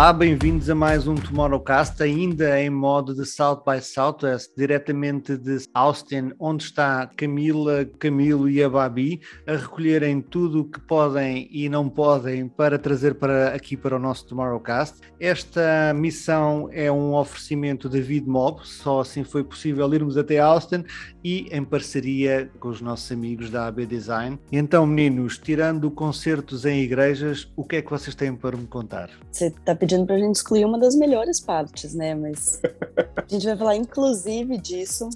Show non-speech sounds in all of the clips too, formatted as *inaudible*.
Olá, bem-vindos a mais um Tomorrowcast, ainda em modo de South by Southwest, diretamente de Austin, onde está Camila, Camilo e a Babi a recolherem tudo o que podem e não podem para trazer para aqui para o nosso Tomorrowcast. Esta missão é um oferecimento da VidMob, só assim foi possível irmos até Austin e em parceria com os nossos amigos da AB Design. Então, meninos, tirando concertos em igrejas, o que é que vocês têm para me contar? Pedindo pra gente excluir uma das melhores partes, né? Mas *laughs* a gente vai falar inclusive disso,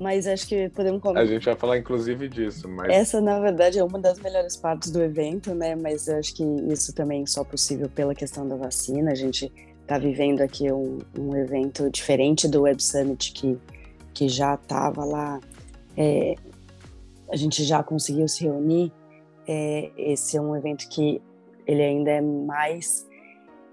mas acho que podemos comentar. A gente vai falar inclusive disso, mas essa na verdade é uma das melhores partes do evento, né? Mas eu acho que isso também é só possível pela questão da vacina. A gente tá vivendo aqui um, um evento diferente do Web Summit que que já estava lá. É, a gente já conseguiu se reunir. É, esse é um evento que ele ainda é mais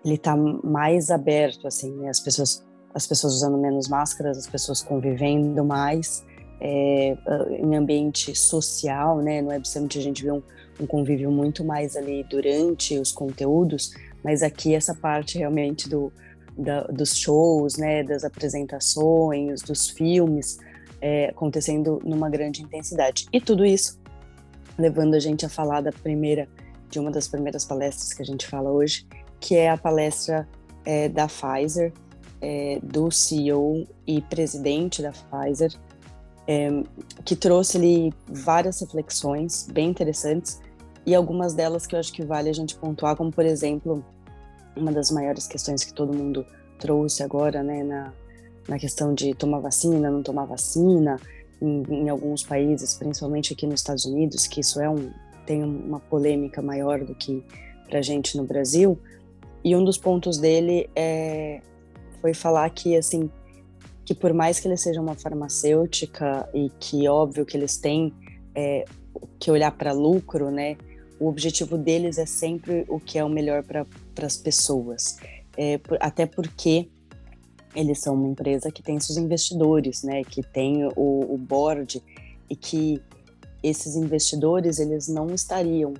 ele está mais aberto, assim, né? as pessoas as pessoas usando menos máscaras, as pessoas convivendo mais é, em ambiente social, né? No Web Summit a gente viu um, um, convívio muito mais ali durante os conteúdos, mas aqui essa parte realmente do, da, dos shows, né? Das apresentações, dos filmes é, acontecendo numa grande intensidade. E tudo isso levando a gente a falar da primeira, de uma das primeiras palestras que a gente fala hoje, que é a palestra é, da Pfizer, é, do CEO e presidente da Pfizer, é, que trouxe ali várias reflexões bem interessantes e algumas delas que eu acho que vale a gente pontuar, como por exemplo, uma das maiores questões que todo mundo trouxe agora, né, na, na questão de tomar vacina, não tomar vacina, em, em alguns países, principalmente aqui nos Estados Unidos, que isso é um, tem uma polêmica maior do que para gente no Brasil, e um dos pontos dele é, foi falar que, assim, que por mais que eles sejam uma farmacêutica e que, óbvio, que eles têm é, que olhar para lucro, né? O objetivo deles é sempre o que é o melhor para as pessoas. É, por, até porque eles são uma empresa que tem seus investidores, né? Que tem o, o board e que esses investidores eles não estariam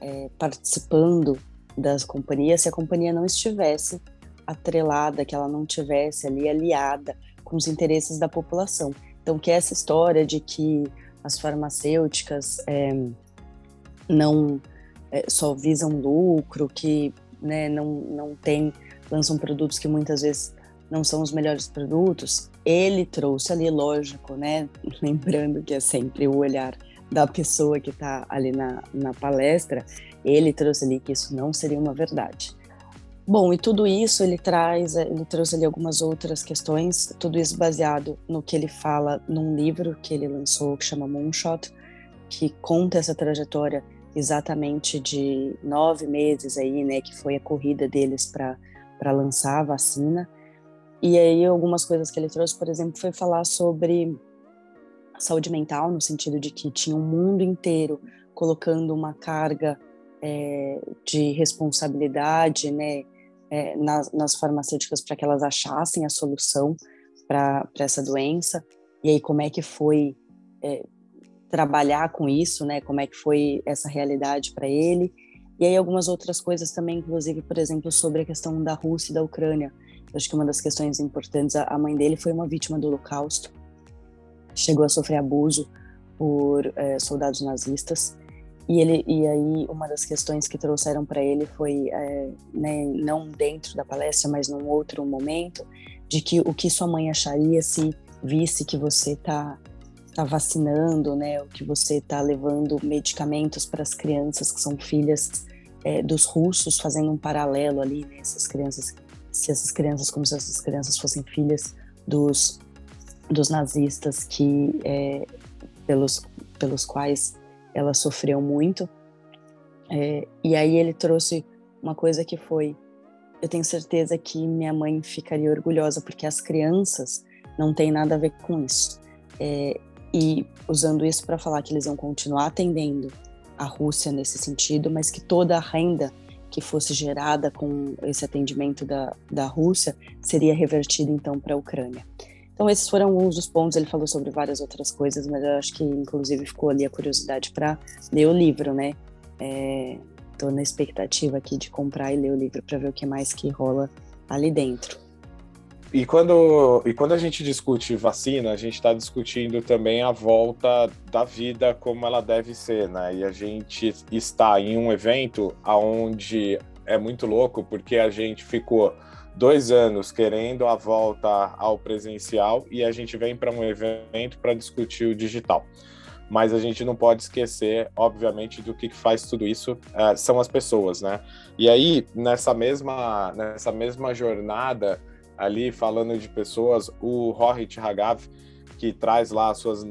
é, participando das companhias se a companhia não estivesse atrelada, que ela não tivesse ali aliada com os interesses da população. Então, que essa história de que as farmacêuticas é, não é, só visam lucro, que né, não, não tem, lançam produtos que muitas vezes não são os melhores produtos, ele trouxe ali, lógico, né? *laughs* Lembrando que é sempre o olhar da pessoa que está ali na, na palestra, ele trouxe ali que isso não seria uma verdade. Bom, e tudo isso ele traz, ele trouxe ali algumas outras questões, tudo isso baseado no que ele fala num livro que ele lançou que chama Moonshot, que conta essa trajetória exatamente de nove meses aí, né, que foi a corrida deles para para lançar a vacina. E aí algumas coisas que ele trouxe, por exemplo, foi falar sobre saúde mental, no sentido de que tinha um mundo inteiro colocando uma carga é, de responsabilidade né, é, nas, nas, farmacêuticas para que elas achassem a solução para essa doença. E aí, como é que foi é, trabalhar com isso, né? Como é que foi essa realidade para ele? E aí, algumas outras coisas também, inclusive, por exemplo, sobre a questão da Rússia e da Ucrânia. Eu acho que uma das questões importantes, a mãe dele foi uma vítima do Holocausto, chegou a sofrer abuso por é, soldados nazistas e ele e aí uma das questões que trouxeram para ele foi é, né, não dentro da palestra, mas num outro momento, de que o que sua mãe acharia se visse que você está tá vacinando, né, o que você está levando medicamentos para as crianças que são filhas é, dos russos, fazendo um paralelo ali, né, essas crianças, se essas crianças como se essas crianças fossem filhas dos dos nazistas que é, pelos pelos quais ela sofreu muito. É, e aí ele trouxe uma coisa que foi: eu tenho certeza que minha mãe ficaria orgulhosa, porque as crianças não têm nada a ver com isso. É, e usando isso para falar que eles iam continuar atendendo a Rússia nesse sentido, mas que toda a renda que fosse gerada com esse atendimento da, da Rússia seria revertida então para a Ucrânia. Então, esses foram alguns dos pontos. Ele falou sobre várias outras coisas, mas eu acho que, inclusive, ficou ali a curiosidade para ler o livro, né? É, tô na expectativa aqui de comprar e ler o livro para ver o que mais que rola ali dentro. E quando, e quando a gente discute vacina, a gente está discutindo também a volta da vida como ela deve ser, né? E a gente está em um evento onde é muito louco, porque a gente ficou dois anos querendo a volta ao presencial e a gente vem para um evento para discutir o digital. Mas a gente não pode esquecer, obviamente, do que faz tudo isso uh, são as pessoas, né? E aí, nessa mesma, nessa mesma jornada, ali falando de pessoas, o Rohit Hagav, que traz lá suas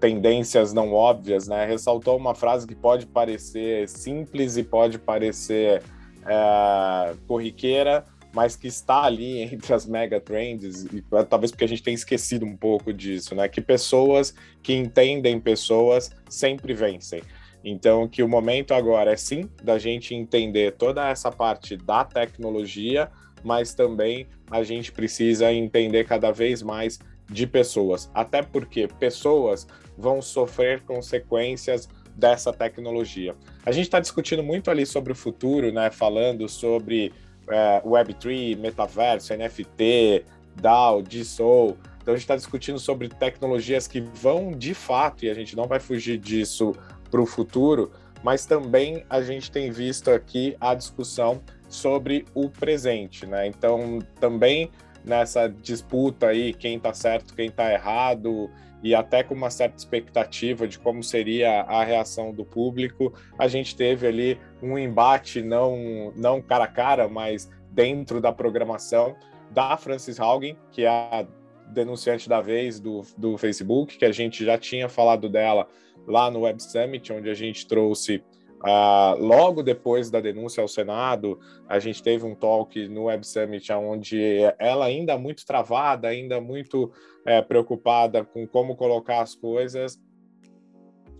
tendências não óbvias, né, ressaltou uma frase que pode parecer simples e pode parecer é, corriqueira, mas que está ali *laughs* entre as mega trends, e talvez porque a gente tenha esquecido um pouco disso, né? Que pessoas que entendem pessoas sempre vencem. Então, que o momento agora é sim da gente entender toda essa parte da tecnologia, mas também a gente precisa entender cada vez mais de pessoas, até porque pessoas vão sofrer consequências dessa tecnologia. A gente está discutindo muito ali sobre o futuro, né? Falando sobre é, Web3, metaverso, NFT, DAO, DSOL. Então a gente está discutindo sobre tecnologias que vão de fato, e a gente não vai fugir disso para o futuro, mas também a gente tem visto aqui a discussão sobre o presente, né? Então, também nessa disputa aí, quem está certo, quem está errado, e até com uma certa expectativa de como seria a reação do público, a gente teve ali um embate não, não cara a cara, mas dentro da programação da Francis Haugen, que é a denunciante da vez do, do Facebook, que a gente já tinha falado dela lá no Web Summit, onde a gente trouxe Uh, logo depois da denúncia ao Senado, a gente teve um talk no Web Summit onde ela ainda muito travada, ainda muito é, preocupada com como colocar as coisas.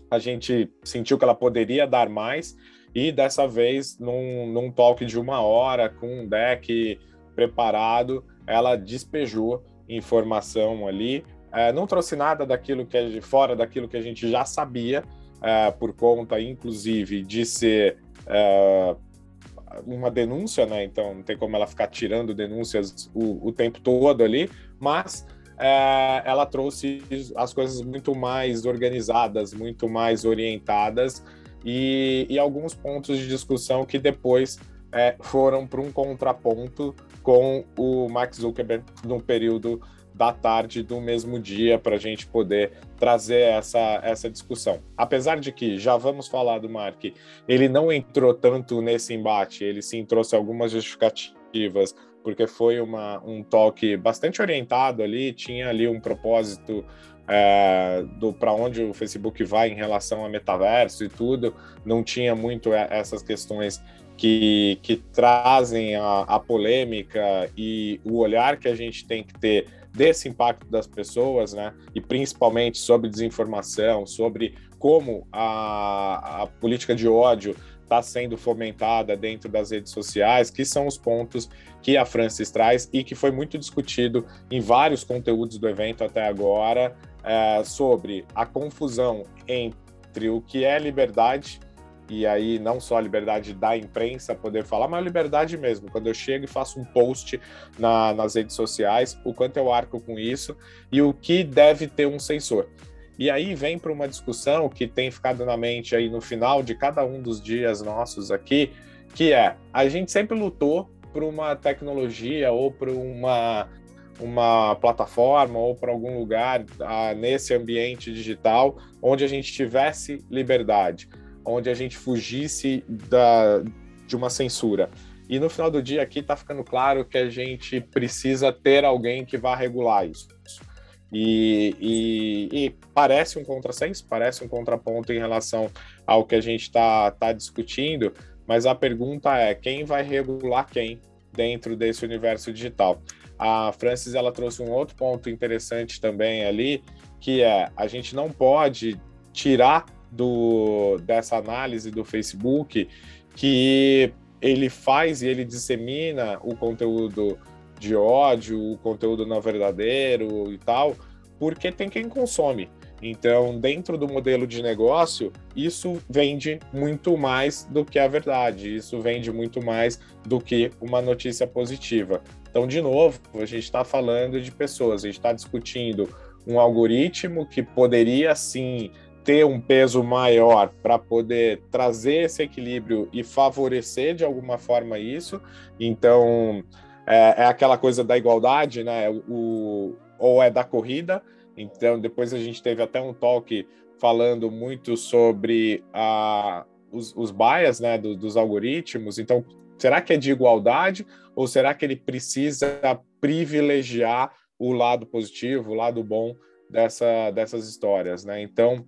A gente sentiu que ela poderia dar mais e dessa vez, num, num talk de uma hora, com um deck preparado, ela despejou informação ali. É, não trouxe nada daquilo que é de fora daquilo que a gente já sabia, é, por conta, inclusive, de ser é, uma denúncia, né? Então não tem como ela ficar tirando denúncias o, o tempo todo ali, mas é, ela trouxe as coisas muito mais organizadas, muito mais orientadas e, e alguns pontos de discussão que depois é, foram para um contraponto com o Max Zuckerberg no período da tarde do mesmo dia para a gente poder trazer essa, essa discussão. Apesar de que, já vamos falar do Mark, ele não entrou tanto nesse embate, ele sim trouxe algumas justificativas, porque foi uma, um toque bastante orientado ali, tinha ali um propósito é, do para onde o Facebook vai em relação a metaverso e tudo, não tinha muito essas questões que, que trazem a, a polêmica e o olhar que a gente tem que ter desse impacto das pessoas, né? E principalmente sobre desinformação, sobre como a, a política de ódio está sendo fomentada dentro das redes sociais, que são os pontos que a Francis traz e que foi muito discutido em vários conteúdos do evento até agora, é, sobre a confusão entre o que é liberdade e aí não só a liberdade da imprensa poder falar, mas a liberdade mesmo. Quando eu chego e faço um post na, nas redes sociais, o quanto eu arco com isso e o que deve ter um sensor. E aí vem para uma discussão que tem ficado na mente aí no final de cada um dos dias nossos aqui, que é a gente sempre lutou por uma tecnologia ou por uma uma plataforma ou para algum lugar ah, nesse ambiente digital onde a gente tivesse liberdade onde a gente fugisse da, de uma censura. E no final do dia aqui está ficando claro que a gente precisa ter alguém que vá regular isso. E, e, e, parece um contrassenso, parece um contraponto em relação ao que a gente está tá discutindo, mas a pergunta é quem vai regular quem dentro desse universo digital. A Francis ela trouxe um outro ponto interessante também ali, que é a gente não pode tirar do, dessa análise do Facebook que ele faz e ele dissemina o conteúdo de ódio, o conteúdo não verdadeiro e tal, porque tem quem consome. Então, dentro do modelo de negócio, isso vende muito mais do que a verdade, isso vende muito mais do que uma notícia positiva. Então, de novo, a gente está falando de pessoas, a gente está discutindo um algoritmo que poderia sim ter um peso maior para poder trazer esse equilíbrio e favorecer de alguma forma isso. Então, é, é aquela coisa da igualdade, né? O, ou é da corrida. Então, depois a gente teve até um talk falando muito sobre a, os, os bias né, do, dos algoritmos. Então, será que é de igualdade ou será que ele precisa privilegiar o lado positivo, o lado bom dessa, dessas histórias, né? Então,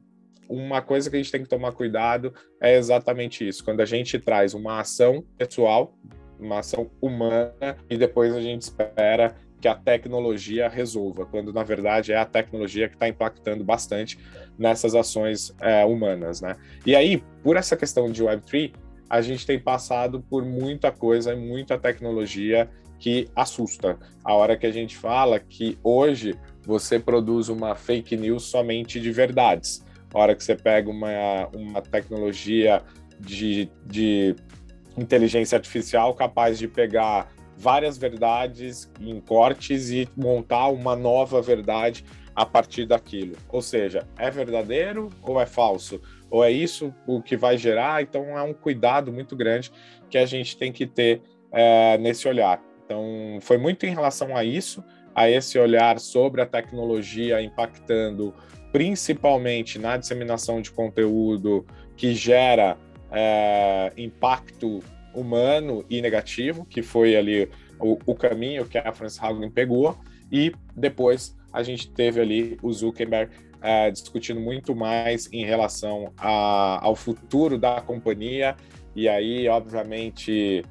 uma coisa que a gente tem que tomar cuidado é exatamente isso. Quando a gente traz uma ação pessoal, uma ação humana, e depois a gente espera que a tecnologia resolva, quando na verdade é a tecnologia que está impactando bastante nessas ações é, humanas, né? E aí, por essa questão de Web3, a gente tem passado por muita coisa, muita tecnologia que assusta. A hora que a gente fala que hoje você produz uma fake news somente de verdades hora que você pega uma, uma tecnologia de, de inteligência artificial capaz de pegar várias verdades em cortes e montar uma nova verdade a partir daquilo. Ou seja, é verdadeiro ou é falso? Ou é isso o que vai gerar? Então é um cuidado muito grande que a gente tem que ter é, nesse olhar. Então foi muito em relação a isso, a esse olhar sobre a tecnologia impactando principalmente na disseminação de conteúdo que gera é, impacto humano e negativo, que foi ali o, o caminho que a Frances Haugen pegou, e depois a gente teve ali o Zuckerberg é, discutindo muito mais em relação a, ao futuro da companhia, e aí, obviamente,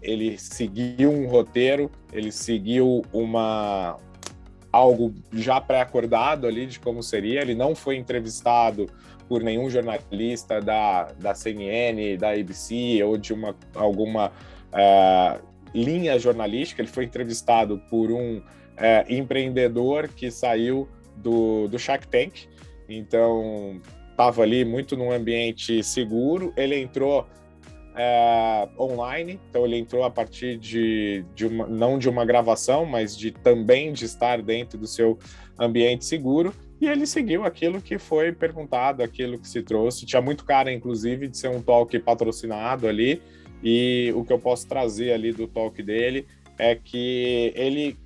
ele seguiu um roteiro, ele seguiu uma, algo já pré-acordado ali de como seria. Ele não foi entrevistado por nenhum jornalista da, da CNN, da ABC ou de uma, alguma é, linha jornalística. Ele foi entrevistado por um é, empreendedor que saiu do, do Shark Tank. Então, estava ali muito num ambiente seguro. Ele entrou é, online, então ele entrou a partir de, de uma, não de uma gravação, mas de também de estar dentro do seu ambiente seguro, e ele seguiu aquilo que foi perguntado, aquilo que se trouxe. Tinha muito cara, inclusive, de ser um talk patrocinado ali, e o que eu posso trazer ali do talk dele é que ele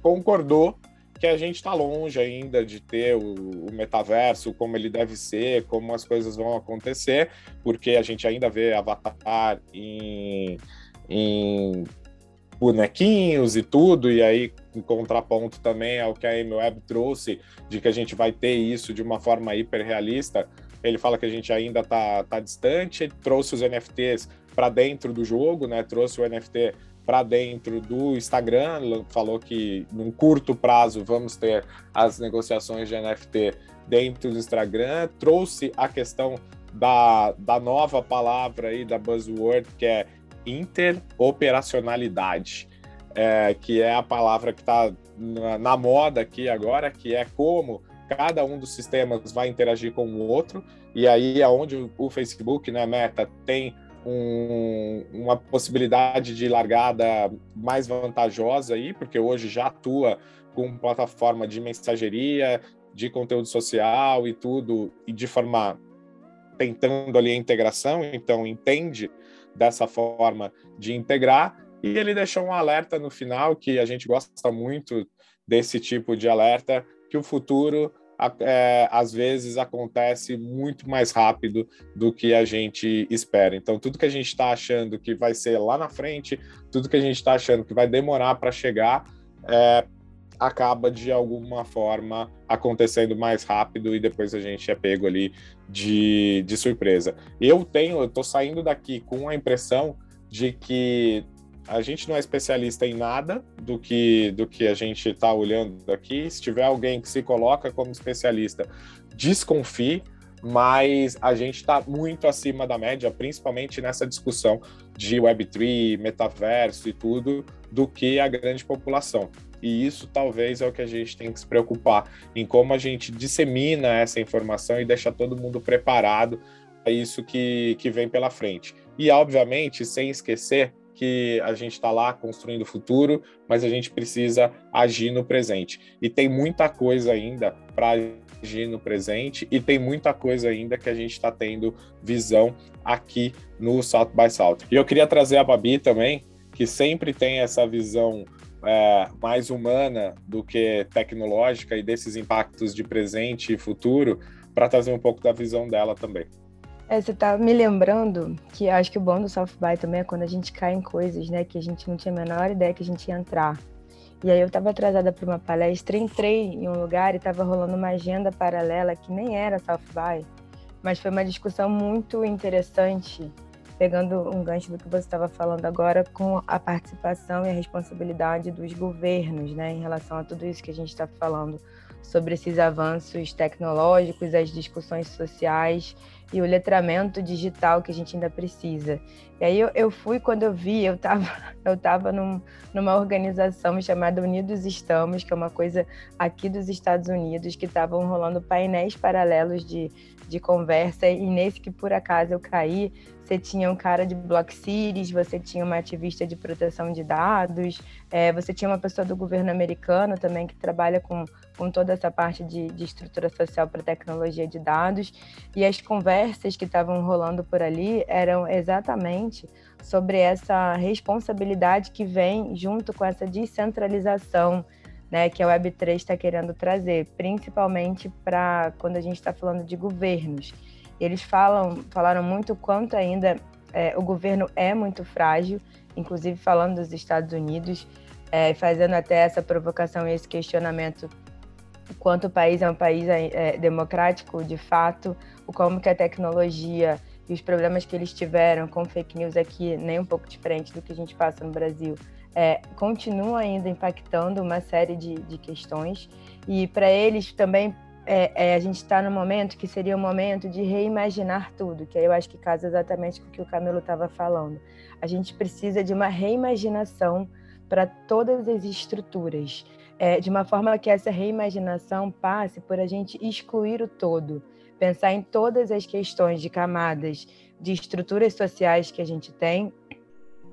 concordou que a gente está longe ainda de ter o, o, metaverso como ele deve ser, como as coisas vão acontecer, porque a gente ainda vê Avatar em, em bonequinhos e tudo, e aí em contraponto também ao que a MWeb trouxe, de que a gente vai ter isso de uma forma hiperrealista, ele fala que a gente ainda está tá distante, trouxe os NFTs para dentro do jogo, né? Trouxe o NFT para dentro do Instagram, falou que num curto prazo vamos ter as negociações de NFT dentro do Instagram, trouxe a questão da, da nova palavra aí da buzzword que é interoperacionalidade, é, que é a palavra que está na, na moda aqui agora, que é como cada um dos sistemas vai interagir com o outro, e aí é onde o Facebook, né, Meta, tem um, uma possibilidade de largada mais vantajosa aí, porque hoje já atua com plataforma de mensageria, de conteúdo social e tudo, e de forma tentando ali a integração, então entende dessa forma de integrar, e ele deixou um alerta no final que a gente gosta muito desse tipo de alerta, que o futuro é, às vezes acontece muito mais rápido do que a gente espera. Então, tudo que a gente está achando que vai ser lá na frente, tudo que a gente está achando que vai demorar para chegar, é, acaba de alguma forma acontecendo mais rápido e depois a gente é pego ali de, de surpresa. Eu tenho, eu estou saindo daqui com a impressão de que a gente não é especialista em nada do que, do que a gente está olhando aqui. Se tiver alguém que se coloca como especialista, desconfie, mas a gente está muito acima da média, principalmente nessa discussão de Web3, metaverso e tudo, do que a grande população. E isso talvez é o que a gente tem que se preocupar em como a gente dissemina essa informação e deixa todo mundo preparado para isso que, que vem pela frente. E, obviamente, sem esquecer que a gente está lá construindo o futuro, mas a gente precisa agir no presente. E tem muita coisa ainda para agir no presente e tem muita coisa ainda que a gente está tendo visão aqui no South by South. E eu queria trazer a Babi também, que sempre tem essa visão é, mais humana do que tecnológica e desses impactos de presente e futuro, para trazer um pouco da visão dela também. É, você tá me lembrando que acho que o bom do South By também é quando a gente cai em coisas, né, que a gente não tinha a menor ideia que a gente ia entrar. E aí eu estava atrasada para uma palestra, entrei em um lugar e estava rolando uma agenda paralela que nem era South By, mas foi uma discussão muito interessante, pegando um gancho do que você estava falando agora com a participação e a responsabilidade dos governos, né, em relação a tudo isso que a gente está falando sobre esses avanços tecnológicos, as discussões sociais e o letramento digital que a gente ainda precisa. E aí eu, eu fui, quando eu vi, eu estava *laughs* eu tava num, numa organização chamada Unidos Estamos, que é uma coisa aqui dos Estados Unidos, que estavam rolando painéis paralelos de, de conversa, e nesse que por acaso eu caí, você tinha um cara de Block Cities, você tinha uma ativista de proteção de dados, é, você tinha uma pessoa do governo americano também que trabalha com, com toda essa parte de, de estrutura social para tecnologia de dados, e as conversas que estavam rolando por ali eram exatamente sobre essa responsabilidade que vem junto com essa descentralização né, que a Web3 está querendo trazer, principalmente para quando a gente está falando de governos. Eles falam, falaram muito quanto ainda é, o governo é muito frágil, inclusive falando dos Estados Unidos, é, fazendo até essa provocação e esse questionamento quanto o país é um país é, democrático de fato, o como que a tecnologia e os problemas que eles tiveram com fake news aqui, nem um pouco diferente do que a gente passa no Brasil, é, continua ainda impactando uma série de, de questões. E para eles também é, é, a gente está no momento que seria o momento de reimaginar tudo, que aí eu acho que casa exatamente com o que o Camilo estava falando. A gente precisa de uma reimaginação para todas as estruturas, é, de uma forma que essa reimaginação passe por a gente excluir o todo, pensar em todas as questões de camadas de estruturas sociais que a gente tem,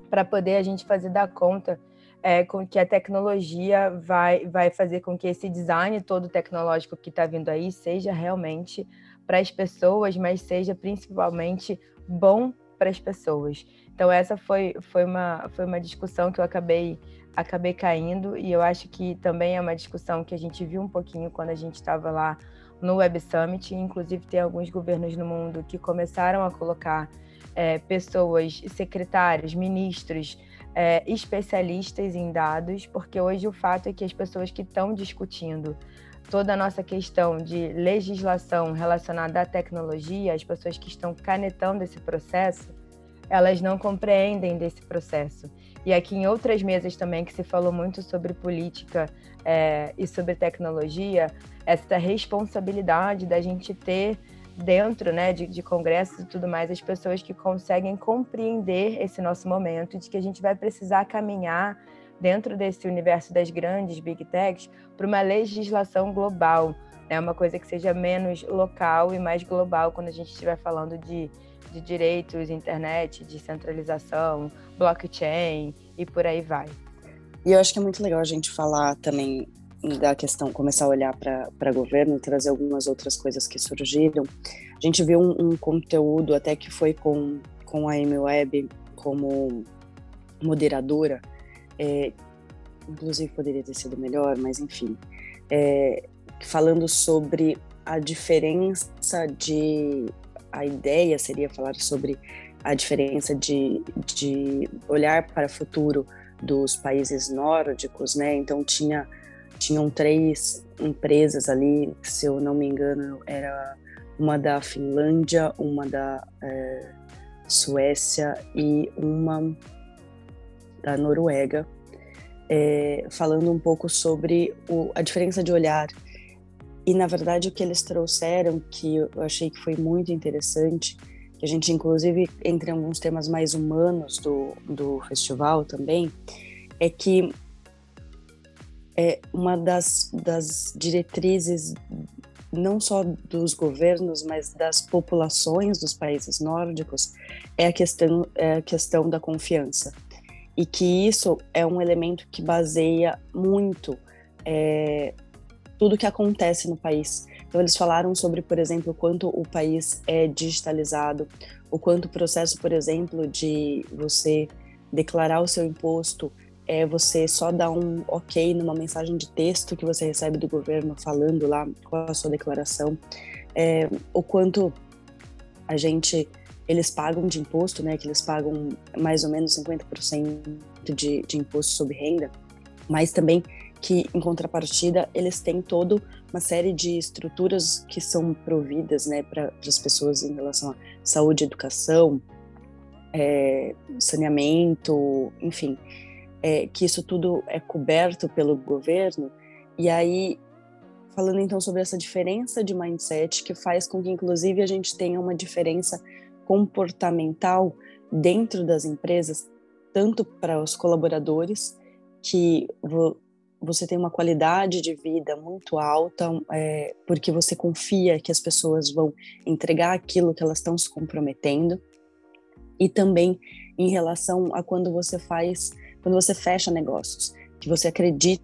para poder a gente fazer dar conta é, com que a tecnologia vai, vai fazer com que esse design todo tecnológico que está vindo aí seja realmente para as pessoas, mas seja principalmente bom para as pessoas. Então essa foi, foi, uma, foi uma discussão que eu acabei acabei caindo e eu acho que também é uma discussão que a gente viu um pouquinho quando a gente estava lá no Web Summit, inclusive tem alguns governos no mundo que começaram a colocar é, pessoas, secretários, ministros, é, especialistas em dados, porque hoje o fato é que as pessoas que estão discutindo toda a nossa questão de legislação relacionada à tecnologia, as pessoas que estão canetando esse processo, elas não compreendem desse processo. E aqui em outras mesas também que se falou muito sobre política é, e sobre tecnologia, essa responsabilidade da gente ter dentro né, de, de congressos e tudo mais, as pessoas que conseguem compreender esse nosso momento, de que a gente vai precisar caminhar dentro desse universo das grandes big techs para uma legislação global, né, uma coisa que seja menos local e mais global quando a gente estiver falando de, de direitos, internet, descentralização, blockchain e por aí vai. E eu acho que é muito legal a gente falar também da questão, começar a olhar para governo, trazer algumas outras coisas que surgiram. A gente viu um, um conteúdo até que foi com, com a Amy Webb como moderadora, é, inclusive poderia ter sido melhor, mas enfim, é, falando sobre a diferença de. A ideia seria falar sobre a diferença de, de olhar para o futuro dos países nórdicos, né? Então tinha tinham três empresas ali, se eu não me engano, era uma da Finlândia, uma da é, Suécia e uma da Noruega, é, falando um pouco sobre o, a diferença de olhar. E, na verdade, o que eles trouxeram, que eu achei que foi muito interessante, que a gente, inclusive, entre alguns temas mais humanos do, do festival também, é que é uma das, das diretrizes não só dos governos, mas das populações dos países nórdicos, é a questão, é a questão da confiança. E que isso é um elemento que baseia muito é, tudo que acontece no país. Então, eles falaram sobre, por exemplo, o quanto o país é digitalizado, o quanto o processo, por exemplo, de você declarar o seu imposto é você só dar um ok numa mensagem de texto que você recebe do governo falando lá qual a sua declaração, é, o quanto a gente eles pagam de imposto, né? Que eles pagam mais ou menos 50% de, de imposto sobre renda, mas também que em contrapartida eles têm toda uma série de estruturas que são providas, né, para as pessoas em relação à saúde, educação, é, saneamento, enfim é, que isso tudo é coberto pelo governo. E aí, falando então sobre essa diferença de mindset, que faz com que, inclusive, a gente tenha uma diferença comportamental dentro das empresas, tanto para os colaboradores, que você tem uma qualidade de vida muito alta, é, porque você confia que as pessoas vão entregar aquilo que elas estão se comprometendo, e também em relação a quando você faz quando você fecha negócios, que você acredita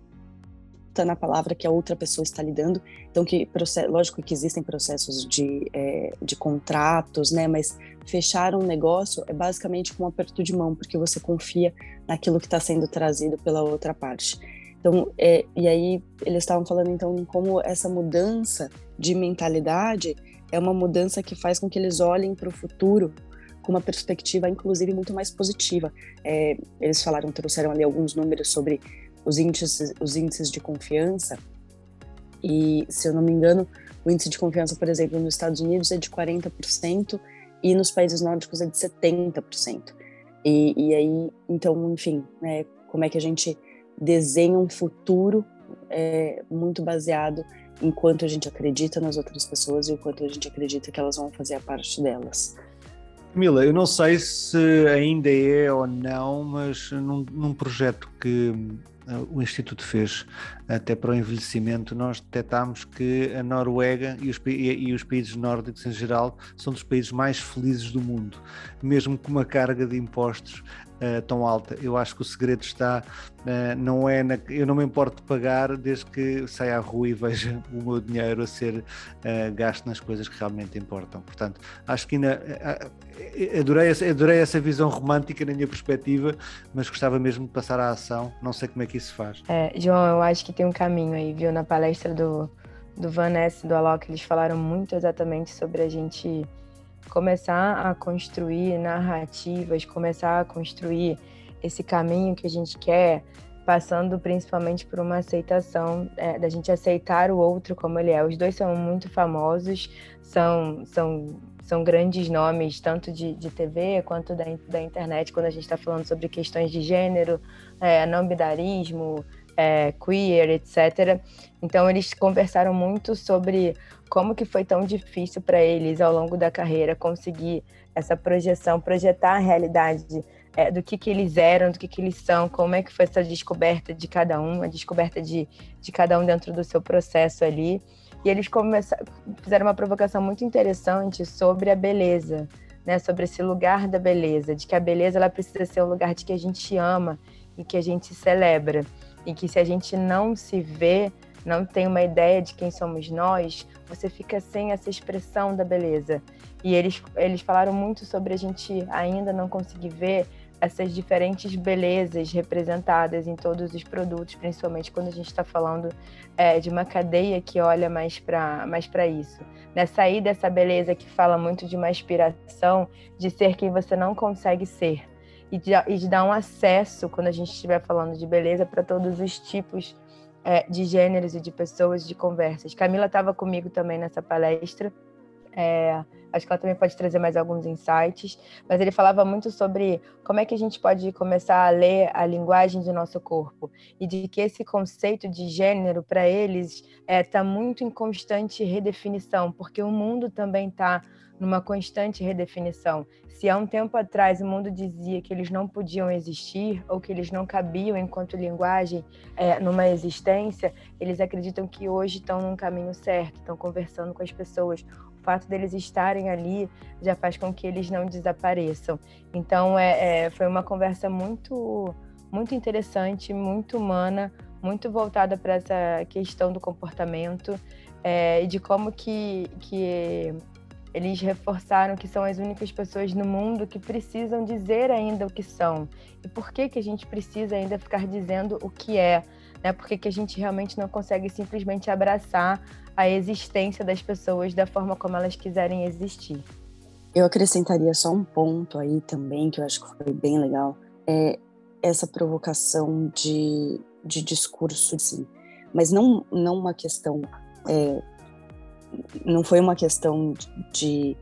na palavra que a outra pessoa está lhe dando. Então, que lógico que existem processos de, é, de contratos, né? Mas fechar um negócio é basicamente um aperto de mão, porque você confia naquilo que está sendo trazido pela outra parte. Então, é, e aí eles estavam falando então em como essa mudança de mentalidade é uma mudança que faz com que eles olhem para o futuro com uma perspectiva, inclusive, muito mais positiva. É, eles falaram, trouxeram ali alguns números sobre os índices, os índices de confiança, e, se eu não me engano, o índice de confiança, por exemplo, nos Estados Unidos é de 40% e nos países nórdicos é de 70%. E, e aí, então, enfim, né, como é que a gente desenha um futuro é, muito baseado em quanto a gente acredita nas outras pessoas e o quanto a gente acredita que elas vão fazer a parte delas. Mila, eu não sei se ainda é ou não, mas num, num projeto que uh, o Instituto fez até para o envelhecimento, nós detectámos que a Noruega e os, e, e os, países nórdicos em geral são dos países mais felizes do mundo, mesmo com uma carga de impostos uh, tão alta. Eu acho que o segredo está, uh, não é na, eu não me importo de pagar desde que saia à rua e veja *laughs* o meu dinheiro a ser uh, gasto nas coisas que realmente importam. Portanto, acho que ainda adorei, adorei essa visão romântica na minha perspectiva, mas gostava mesmo de passar à ação. Não sei como é que isso faz. É, João, eu acho que tem um caminho aí, viu? Na palestra do, do Vanessa e do Alok, eles falaram muito exatamente sobre a gente começar a construir narrativas, começar a construir esse caminho que a gente quer, passando principalmente por uma aceitação, é, da gente aceitar o outro como ele é. Os dois são muito famosos, são, são, são grandes nomes, tanto de, de TV quanto da, da internet, quando a gente está falando sobre questões de gênero, é, não bidarismo, é, queer, etc. Então eles conversaram muito sobre como que foi tão difícil para eles ao longo da carreira conseguir essa projeção, projetar a realidade é, do que, que eles eram, do que, que eles são, como é que foi essa descoberta de cada um, a descoberta de, de cada um dentro do seu processo ali. E eles fizeram uma provocação muito interessante sobre a beleza, né? sobre esse lugar da beleza, de que a beleza ela precisa ser um lugar de que a gente ama e que a gente celebra. E que se a gente não se vê não tem uma ideia de quem somos nós, você fica sem essa expressão da beleza. E eles, eles falaram muito sobre a gente ainda não conseguir ver essas diferentes belezas representadas em todos os produtos, principalmente quando a gente está falando é, de uma cadeia que olha mais para mais isso. Né? Sair dessa beleza que fala muito de uma aspiração de ser quem você não consegue ser. E de, e de dar um acesso, quando a gente estiver falando de beleza, para todos os tipos é, de gêneros e de pessoas, de conversas. Camila estava comigo também nessa palestra. É, acho que ela também pode trazer mais alguns insights, mas ele falava muito sobre como é que a gente pode começar a ler a linguagem do nosso corpo e de que esse conceito de gênero para eles está é, tá muito em constante redefinição, porque o mundo também está numa constante redefinição. Se há um tempo atrás o mundo dizia que eles não podiam existir ou que eles não cabiam enquanto linguagem é, numa existência, eles acreditam que hoje estão num caminho certo, estão conversando com as pessoas. O fato deles estarem ali já faz com que eles não desapareçam. Então, é, é foi uma conversa muito, muito interessante, muito humana, muito voltada para essa questão do comportamento é, e de como que, que eles reforçaram que são as únicas pessoas no mundo que precisam dizer ainda o que são. E por que, que a gente precisa ainda ficar dizendo o que é? Né? Por que, que a gente realmente não consegue simplesmente abraçar a existência das pessoas da forma como elas quiserem existir? Eu acrescentaria só um ponto aí também, que eu acho que foi bem legal, é essa provocação de, de discurso, sim. Mas não, não uma questão é, não foi uma questão de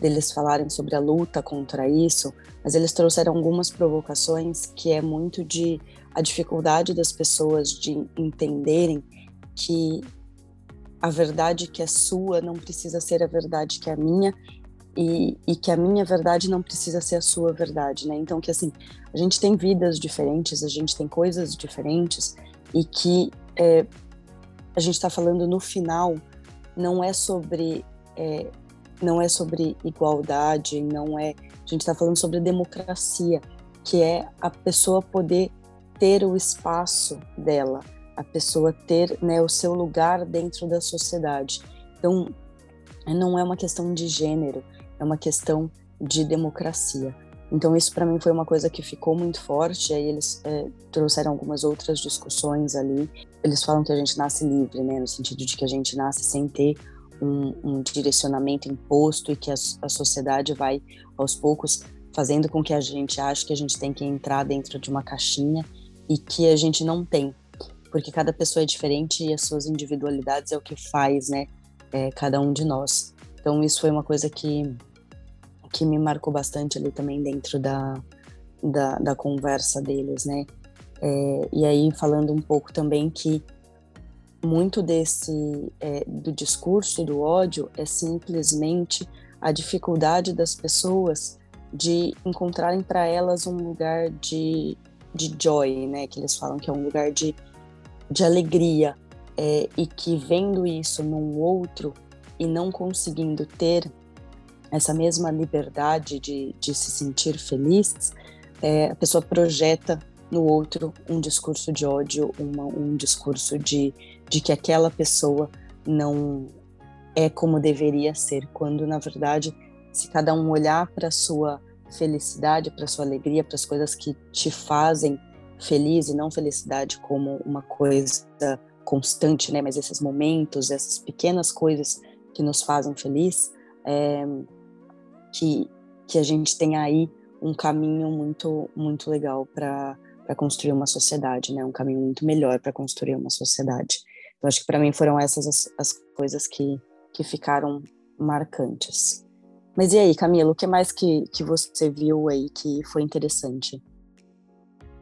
deles falarem sobre a luta contra isso, mas eles trouxeram algumas provocações que é muito de a dificuldade das pessoas de entenderem que a verdade que é sua não precisa ser a verdade que é minha e, e, que a minha verdade não precisa ser a sua verdade, né? Então que assim a gente tem vidas diferentes, a gente tem coisas diferentes e que é, a gente está falando no final não é sobre é, não é sobre igualdade, não é. A gente está falando sobre democracia, que é a pessoa poder ter o espaço dela, a pessoa ter né, o seu lugar dentro da sociedade. Então, não é uma questão de gênero, é uma questão de democracia. Então, isso para mim foi uma coisa que ficou muito forte. Aí eles é, trouxeram algumas outras discussões ali. Eles falam que a gente nasce livre, né, no sentido de que a gente nasce sem ter um, um direcionamento imposto e que a, a, sociedade vai, aos poucos, fazendo com que a gente ache que a gente tem que entrar dentro de uma caixinha e que a gente não tem. Porque cada pessoa é diferente e as suas individualidades é o que faz, né, é, cada um de nós. Então, isso foi uma coisa que que me marcou bastante ali também dentro da, da, da conversa deles, né? É, e aí falando um pouco também que muito desse é, do discurso do ódio é simplesmente a dificuldade das pessoas de encontrarem para elas um lugar de, de joy, né? Que eles falam que é um lugar de, de alegria é, e que vendo isso num outro e não conseguindo ter essa mesma liberdade de, de se sentir feliz, é, a pessoa projeta no outro um discurso de ódio, uma, um discurso de, de que aquela pessoa não é como deveria ser, quando na verdade, se cada um olhar para a sua felicidade, para a sua alegria, para as coisas que te fazem feliz e não felicidade como uma coisa constante, né? Mas esses momentos, essas pequenas coisas que nos fazem feliz, é, que, que a gente tem aí um caminho muito, muito legal para construir uma sociedade, né? Um caminho muito melhor para construir uma sociedade. Então, acho que para mim foram essas as, as, coisas que, que ficaram marcantes. Mas e aí, Camilo, o que mais que, que você viu aí que foi interessante?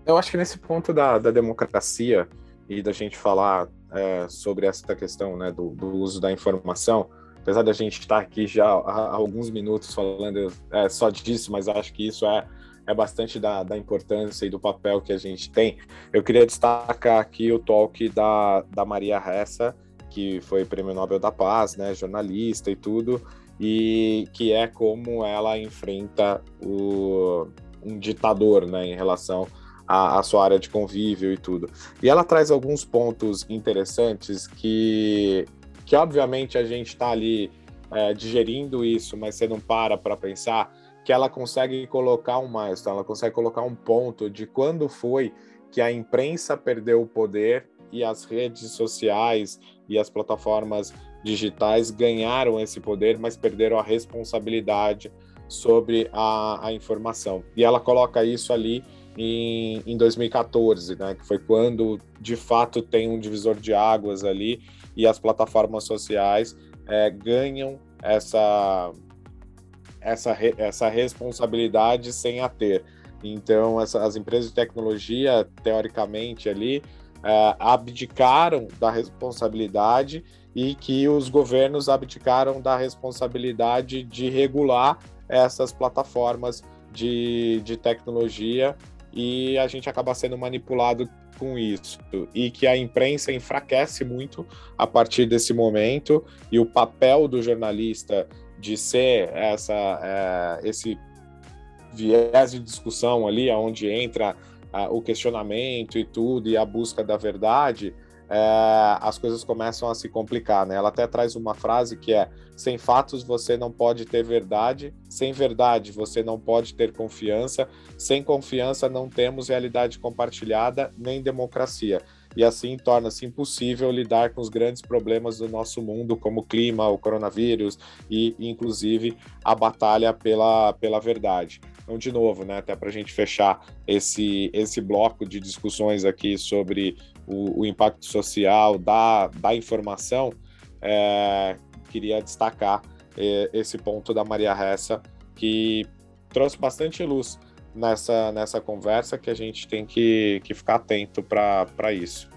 Eu acho que nesse ponto da, da democracia e da gente falar é, sobre essa questão né, do, do uso da informação, apesar da gente estar aqui já há alguns minutos falando é, só disso, mas acho que isso é, é bastante da, da importância e do papel que a gente tem. Eu queria destacar aqui o talk da, da Maria Ressa, que foi Prêmio Nobel da Paz, né, jornalista e tudo, e que é como ela enfrenta o, um ditador né, em relação à, à sua área de convívio e tudo. E ela traz alguns pontos interessantes que que obviamente a gente está ali é, digerindo isso, mas você não para para pensar que ela consegue colocar um milestone, ela consegue colocar um ponto de quando foi que a imprensa perdeu o poder e as redes sociais e as plataformas digitais ganharam esse poder, mas perderam a responsabilidade sobre a, a informação. E ela coloca isso ali em, em 2014, né, que foi quando de fato tem um divisor de águas ali e as plataformas sociais é, ganham essa, essa, essa responsabilidade sem a ter. Então, essa, as empresas de tecnologia, teoricamente, ali, é, abdicaram da responsabilidade e que os governos abdicaram da responsabilidade de regular essas plataformas de, de tecnologia e a gente acaba sendo manipulado com isso e que a imprensa enfraquece muito a partir desse momento e o papel do jornalista de ser essa é, esse viés de discussão ali aonde entra o questionamento e tudo e a busca da verdade é, as coisas começam a se complicar, né? Ela até traz uma frase que é: sem fatos você não pode ter verdade, sem verdade você não pode ter confiança, sem confiança não temos realidade compartilhada nem democracia. E assim torna-se impossível lidar com os grandes problemas do nosso mundo, como o clima, o coronavírus e, inclusive, a batalha pela, pela verdade. Então, de novo, né, até para a gente fechar esse, esse bloco de discussões aqui sobre o, o impacto social da, da informação, é, queria destacar é, esse ponto da Maria Ressa, que trouxe bastante luz nessa, nessa conversa, que a gente tem que, que ficar atento para isso.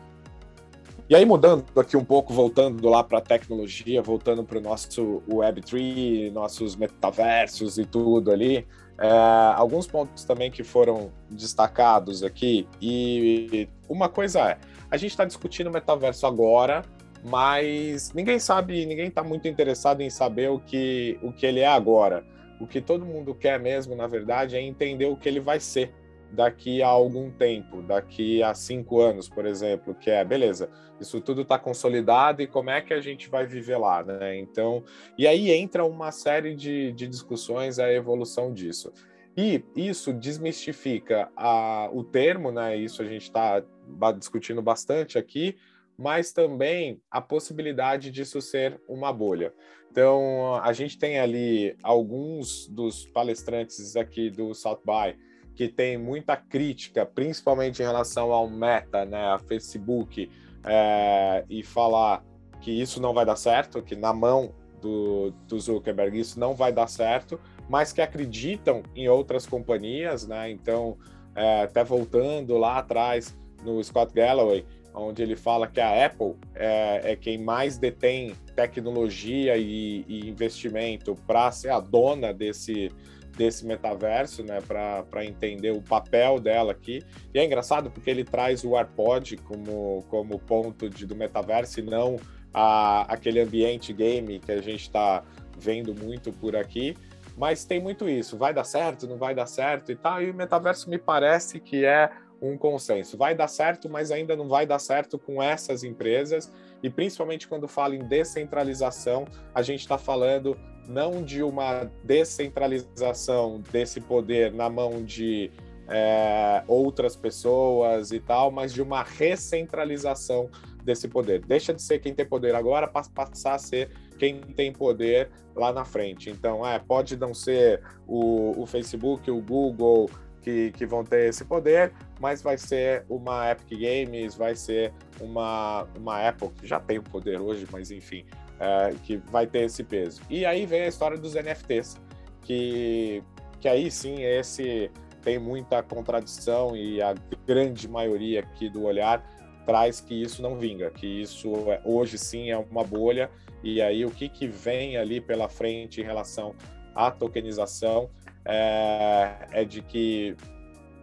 E aí, mudando aqui um pouco, voltando lá para a tecnologia, voltando para o nosso Web3, nossos metaversos e tudo ali, é, alguns pontos também que foram destacados aqui. E uma coisa é, a gente está discutindo o metaverso agora, mas ninguém sabe, ninguém está muito interessado em saber o que, o que ele é agora. O que todo mundo quer mesmo, na verdade, é entender o que ele vai ser daqui a algum tempo, daqui a cinco anos, por exemplo, que é, beleza, isso tudo está consolidado e como é que a gente vai viver lá, né? Então, e aí entra uma série de, de discussões a evolução disso. E isso desmistifica a, o termo, né? Isso a gente está discutindo bastante aqui, mas também a possibilidade disso ser uma bolha. Então, a gente tem ali alguns dos palestrantes aqui do South by que tem muita crítica, principalmente em relação ao Meta, né, a Facebook, é, e falar que isso não vai dar certo, que na mão do, do Zuckerberg isso não vai dar certo, mas que acreditam em outras companhias, né? Então, é, até voltando lá atrás no Scott Galloway, onde ele fala que a Apple é, é quem mais detém tecnologia e, e investimento para ser a dona desse, desse metaverso, né, para entender o papel dela aqui. E é engraçado porque ele traz o AirPod como, como ponto de, do metaverso e não a, aquele ambiente game que a gente está vendo muito por aqui. Mas tem muito isso, vai dar certo, não vai dar certo e tal. E o metaverso me parece que é um consenso. Vai dar certo, mas ainda não vai dar certo com essas empresas. E principalmente quando fala em descentralização, a gente está falando não de uma descentralização desse poder na mão de é, outras pessoas e tal, mas de uma recentralização desse poder. Deixa de ser quem tem poder agora para passar a ser quem tem poder lá na frente. Então, é, pode não ser o, o Facebook, o Google, que, que vão ter esse poder, mas vai ser uma Epic Games, vai ser uma, uma Apple, que já tem o poder hoje, mas enfim, é, que vai ter esse peso. E aí vem a história dos NFTs, que, que aí sim esse tem muita contradição e a grande maioria aqui do olhar traz que isso não vinga, que isso é, hoje sim é uma bolha, e aí o que, que vem ali pela frente em relação à tokenização é, é de que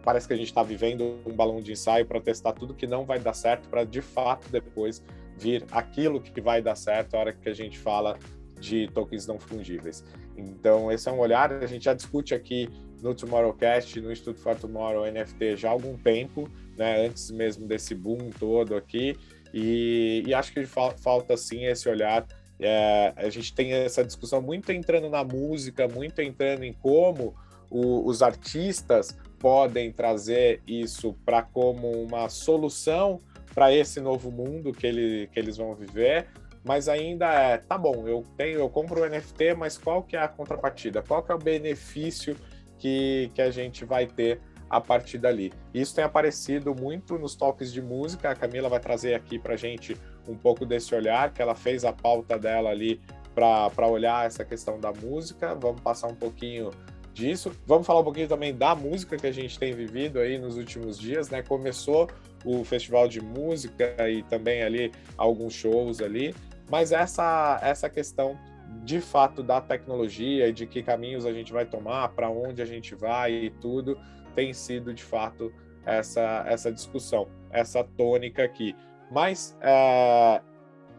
parece que a gente está vivendo um balão de ensaio para testar tudo que não vai dar certo, para de fato depois vir aquilo que vai dar certo a hora que a gente fala de tokens não fungíveis. Então, esse é um olhar, a gente já discute aqui no Tomorrowcast, no Instituto for Tomorrow NFT já há algum tempo, né, antes mesmo desse boom todo aqui, e, e acho que falta sim esse olhar é, a gente tem essa discussão muito entrando na música, muito entrando em como o, os artistas podem trazer isso para como uma solução para esse novo mundo que, ele, que eles vão viver, mas ainda é, tá bom, eu tenho, eu compro o NFT, mas qual que é a contrapartida? Qual que é o benefício que, que a gente vai ter a partir dali? Isso tem aparecido muito nos toques de música, a Camila vai trazer aqui para gente um pouco desse olhar, que ela fez a pauta dela ali para olhar essa questão da música. Vamos passar um pouquinho disso. Vamos falar um pouquinho também da música que a gente tem vivido aí nos últimos dias, né? Começou o festival de música e também ali alguns shows ali, mas essa essa questão de fato da tecnologia e de que caminhos a gente vai tomar, para onde a gente vai e tudo, tem sido de fato essa essa discussão, essa tônica aqui. Mas é,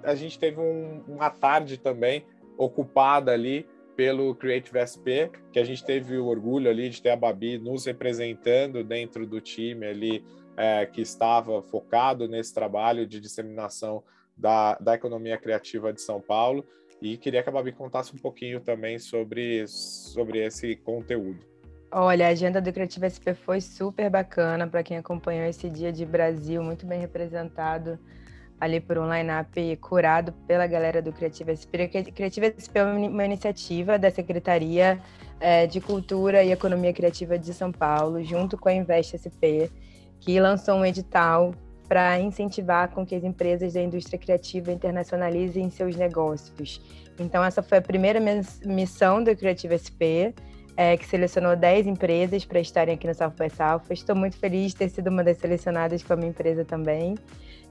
a gente teve um, uma tarde também ocupada ali pelo Creative SP, que a gente teve o orgulho ali de ter a Babi nos representando dentro do time ali é, que estava focado nesse trabalho de disseminação da, da economia criativa de São Paulo. E queria que a Babi contasse um pouquinho também sobre, sobre esse conteúdo. Olha, a agenda do Creative SP foi super bacana para quem acompanhou esse dia de Brasil, muito bem representado ali por um line-up curado pela galera do Criativa SP. O Criativa SP é uma iniciativa da Secretaria é, de Cultura e Economia Criativa de São Paulo, junto com a Invest SP, que lançou um edital para incentivar com que as empresas da indústria criativa internacionalizem seus negócios. Então, essa foi a primeira missão do Criativa SP, é, que selecionou 10 empresas para estarem aqui no South by South. Estou muito feliz de ter sido uma das selecionadas com a minha empresa também.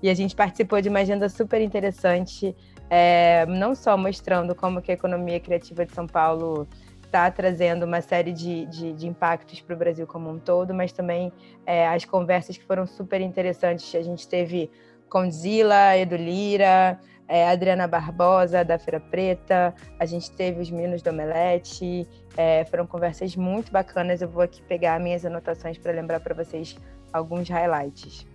E a gente participou de uma agenda super interessante, é, não só mostrando como que a economia criativa de São Paulo está trazendo uma série de, de, de impactos para o Brasil como um todo, mas também é, as conversas que foram super interessantes. A gente teve Condzilla, Edu Lira, é, Adriana Barbosa, da Feira Preta, a gente teve os meninos do Omelete, é, foram conversas muito bacanas. Eu vou aqui pegar minhas anotações para lembrar para vocês alguns highlights.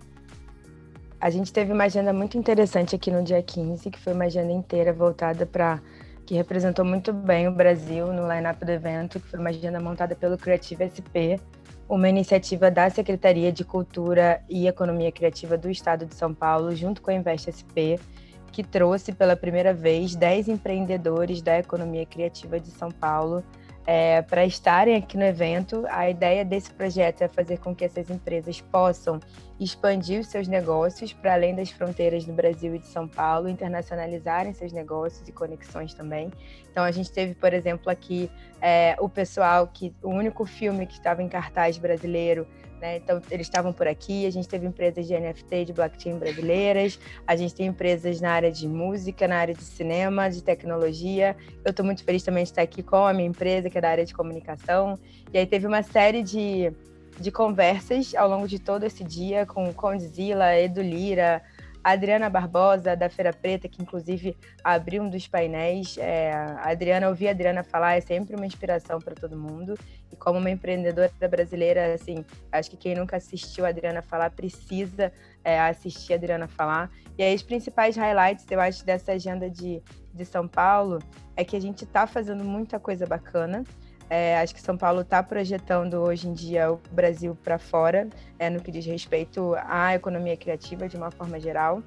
A gente teve uma agenda muito interessante aqui no dia 15, que foi uma agenda inteira voltada para que representou muito bem o Brasil no line-up do evento, que foi uma agenda montada pelo Creative SP, uma iniciativa da Secretaria de Cultura e Economia Criativa do Estado de São Paulo, junto com a Invest SP, que trouxe pela primeira vez 10 empreendedores da economia criativa de São Paulo é, para estarem aqui no evento. A ideia desse projeto é fazer com que essas empresas possam expandir os seus negócios para além das fronteiras do Brasil e de São Paulo, internacionalizarem seus negócios e conexões também. Então a gente teve, por exemplo, aqui é, o pessoal que o único filme que estava em cartaz brasileiro né? Então, eles estavam por aqui. A gente teve empresas de NFT, de blockchain brasileiras. A gente tem empresas na área de música, na área de cinema, de tecnologia. Eu estou muito feliz também de estar aqui com a minha empresa, que é da área de comunicação. E aí teve uma série de, de conversas ao longo de todo esse dia com Condzilla, Edu Lira, Adriana Barbosa, da Feira Preta, que inclusive abriu um dos painéis. É, a Adriana, ouvir a Adriana falar é sempre uma inspiração para todo mundo. E como uma empreendedora brasileira, assim, acho que quem nunca assistiu a Adriana falar precisa é, assistir a Adriana falar. E aí, os principais highlights, eu acho, dessa agenda de, de São Paulo é que a gente está fazendo muita coisa bacana. É, acho que São Paulo está projetando hoje em dia o Brasil para fora, é, no que diz respeito à economia criativa de uma forma geral.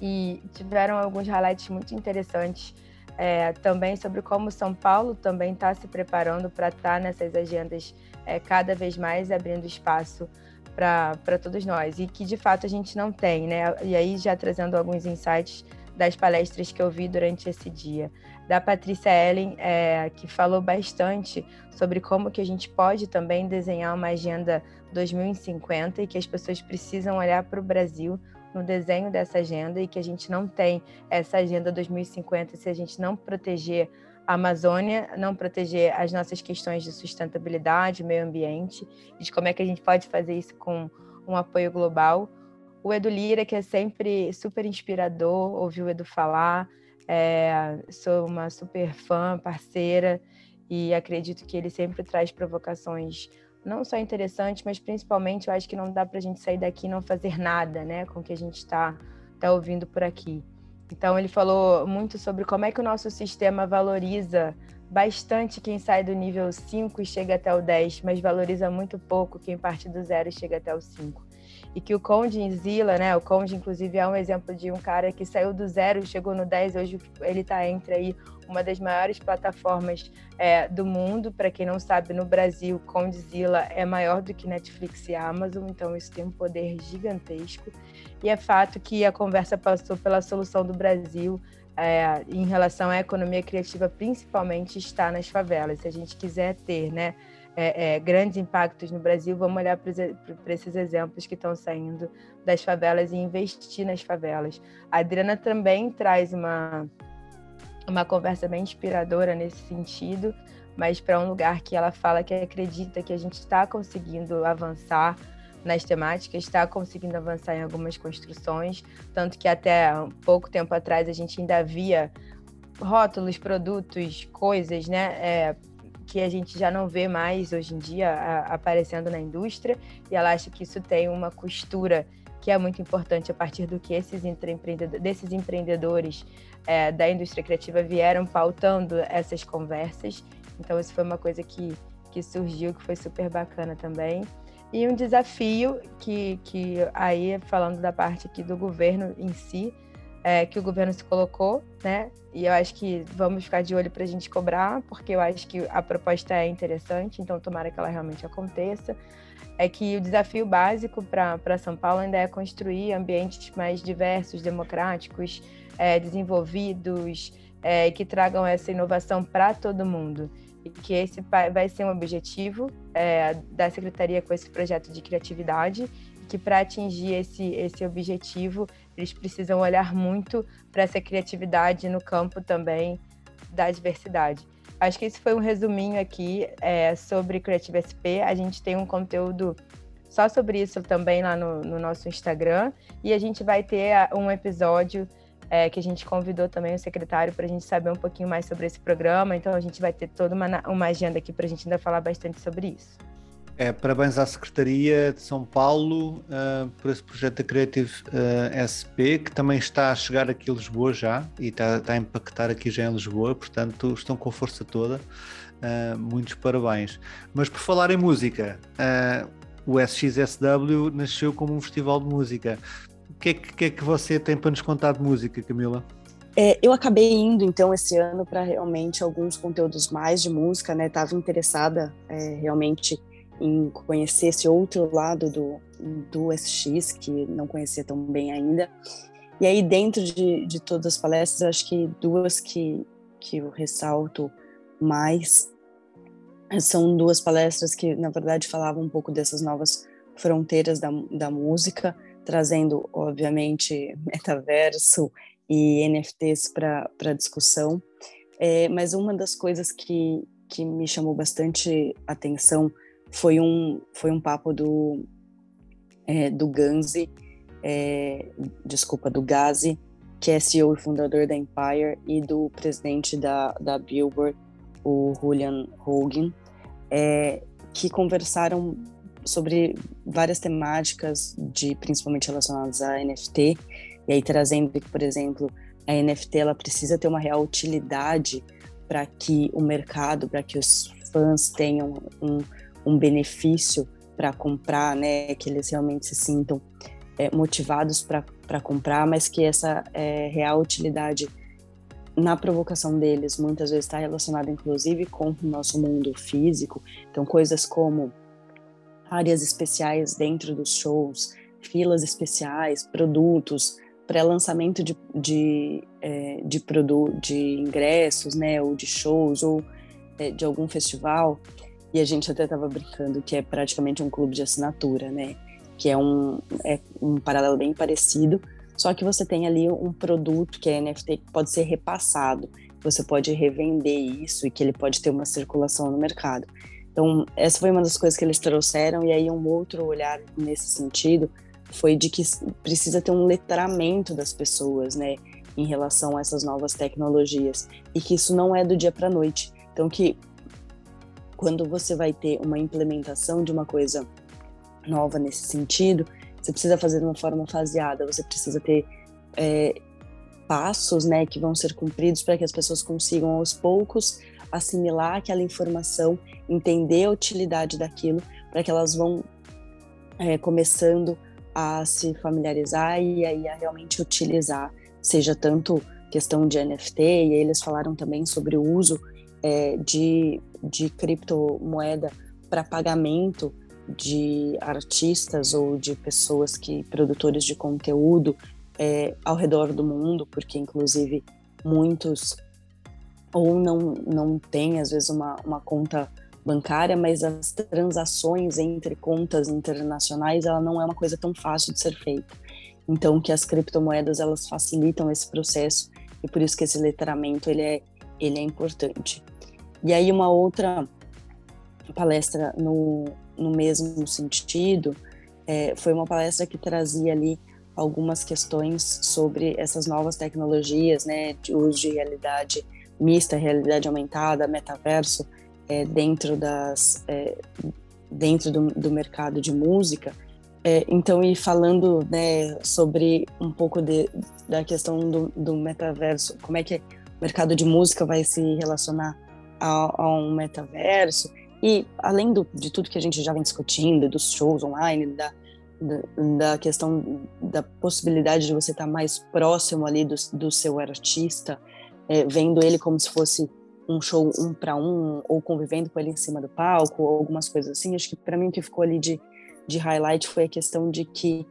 E tiveram alguns highlights muito interessantes é, também sobre como São Paulo também está se preparando para estar tá nessas agendas é, cada vez mais abrindo espaço para todos nós e que de fato a gente não tem, né? E aí já trazendo alguns insights das palestras que eu vi durante esse dia da Patrícia Ellen, é, que falou bastante sobre como que a gente pode também desenhar uma agenda 2050 e que as pessoas precisam olhar para o Brasil no desenho dessa agenda e que a gente não tem essa agenda 2050 se a gente não proteger a Amazônia, não proteger as nossas questões de sustentabilidade, meio ambiente, e de como é que a gente pode fazer isso com um apoio global. O Edu Lira, que é sempre super inspirador, ouvir o Edu falar, é, sou uma super fã, parceira, e acredito que ele sempre traz provocações não só interessantes, mas principalmente eu acho que não dá para a gente sair daqui e não fazer nada né, com o que a gente está tá ouvindo por aqui. Então, ele falou muito sobre como é que o nosso sistema valoriza bastante quem sai do nível 5 e chega até o 10, mas valoriza muito pouco quem parte do zero e chega até o 5. e que o Conde Zila, né, o Conde inclusive é um exemplo de um cara que saiu do zero, chegou no 10, hoje ele está entre aí uma das maiores plataformas é, do mundo. Para quem não sabe, no Brasil, Condzilla é maior do que Netflix e Amazon, então isso tem um poder gigantesco. E é fato que a conversa passou pela solução do Brasil é, em relação à economia criativa, principalmente está nas favelas. Se a gente quiser ter, né? É, é, grandes impactos no Brasil, vamos olhar para esses exemplos que estão saindo das favelas e investir nas favelas. A Adriana também traz uma, uma conversa bem inspiradora nesse sentido, mas para um lugar que ela fala que acredita que a gente está conseguindo avançar nas temáticas, está conseguindo avançar em algumas construções, tanto que até pouco tempo atrás a gente ainda via rótulos, produtos, coisas, né, é, que a gente já não vê mais hoje em dia a, aparecendo na indústria, e ela acha que isso tem uma costura que é muito importante a partir do que esses empreendedores, desses empreendedores é, da indústria criativa vieram pautando essas conversas. Então, isso foi uma coisa que, que surgiu, que foi super bacana também. E um desafio que, que aí, falando da parte aqui do governo em si, é, que o governo se colocou, né? E eu acho que vamos ficar de olho para a gente cobrar, porque eu acho que a proposta é interessante, então tomara que ela realmente aconteça é que o desafio básico para São Paulo ainda é construir ambientes mais diversos, democráticos, é, desenvolvidos, é, que tragam essa inovação para todo mundo. E que esse vai ser um objetivo é, da Secretaria com esse projeto de criatividade, e que para atingir esse, esse objetivo, eles precisam olhar muito para essa criatividade no campo também da diversidade. Acho que esse foi um resuminho aqui é, sobre Creative SP. A gente tem um conteúdo só sobre isso também lá no, no nosso Instagram. E a gente vai ter um episódio é, que a gente convidou também o secretário para a gente saber um pouquinho mais sobre esse programa. Então a gente vai ter toda uma, uma agenda aqui para a gente ainda falar bastante sobre isso. É, parabéns à Secretaria de São Paulo uh, por esse projeto da Creative uh, SP, que também está a chegar aqui a Lisboa já e está, está a impactar aqui já em Lisboa, portanto estão com a força toda. Uh, muitos parabéns. Mas por falar em música, o SXSW nasceu como um festival de música. Que é que, que, é que você tem para nos contar de música, Camila? É, eu acabei indo então esse ano para realmente alguns conteúdos mais de música, né? Tava interessada é, realmente em conhecer esse outro lado do, do SX, que não conhecia tão bem ainda. E aí, dentro de, de todas as palestras, acho que duas que, que eu ressalto mais são duas palestras que, na verdade, falavam um pouco dessas novas fronteiras da, da música, trazendo, obviamente, *laughs* metaverso e NFTs para discussão. É, mas uma das coisas que, que me chamou bastante atenção foi um, foi um papo do, é, do Ganzi, é, desculpa, do Gazi, que é CEO e fundador da Empire, e do presidente da, da Billboard, o Julian Hogan, é, que conversaram sobre várias temáticas, de principalmente relacionadas a NFT, e aí trazendo que, por exemplo, a NFT ela precisa ter uma real utilidade para que o mercado, para que os fãs tenham um, um benefício para comprar, né, que eles realmente se sintam é, motivados para comprar, mas que essa é, real utilidade na provocação deles muitas vezes está relacionada inclusive com o nosso mundo físico. Então, coisas como áreas especiais dentro dos shows, filas especiais, produtos, pré-lançamento de, de, é, de, produ de ingressos, né, ou de shows, ou é, de algum festival. E a gente até estava brincando que é praticamente um clube de assinatura, né? Que é um, é um paralelo bem parecido, só que você tem ali um produto que é NFT que pode ser repassado, você pode revender isso e que ele pode ter uma circulação no mercado. Então, essa foi uma das coisas que eles trouxeram, e aí um outro olhar nesse sentido foi de que precisa ter um letramento das pessoas, né, em relação a essas novas tecnologias, e que isso não é do dia para noite. Então, que quando você vai ter uma implementação de uma coisa nova nesse sentido, você precisa fazer de uma forma faseada, você precisa ter é, passos né, que vão ser cumpridos para que as pessoas consigam aos poucos assimilar aquela informação, entender a utilidade daquilo, para que elas vão é, começando a se familiarizar e aí a realmente utilizar, seja tanto questão de NFT, e eles falaram também sobre o uso é, de, de criptomoeda para pagamento de artistas ou de pessoas que produtores de conteúdo é, ao redor do mundo, porque inclusive muitos ou não não têm às vezes uma, uma conta bancária, mas as transações entre contas internacionais ela não é uma coisa tão fácil de ser feita. Então que as criptomoedas elas facilitam esse processo e por isso que esse letramento ele é ele é importante. E aí uma outra palestra no, no mesmo sentido é, foi uma palestra que trazia ali algumas questões sobre essas novas tecnologias, né, de uso de realidade mista, realidade aumentada, metaverso, é, dentro das é, dentro do, do, mercado de música. É, então, e falando né, sobre um pouco de, da questão do, do, metaverso, como é que o mercado de música vai se relacionar a, a um metaverso, e além do, de tudo que a gente já vem discutindo, dos shows online, da, da, questão da possibilidade de você estar mais próximo ali do, do seu artista, é, vendo ele como se fosse um show um para um, ou convivendo com ele em cima do palco, ou algumas coisas assim. Acho que para mim o que ficou ali de, de highlight foi a questão de que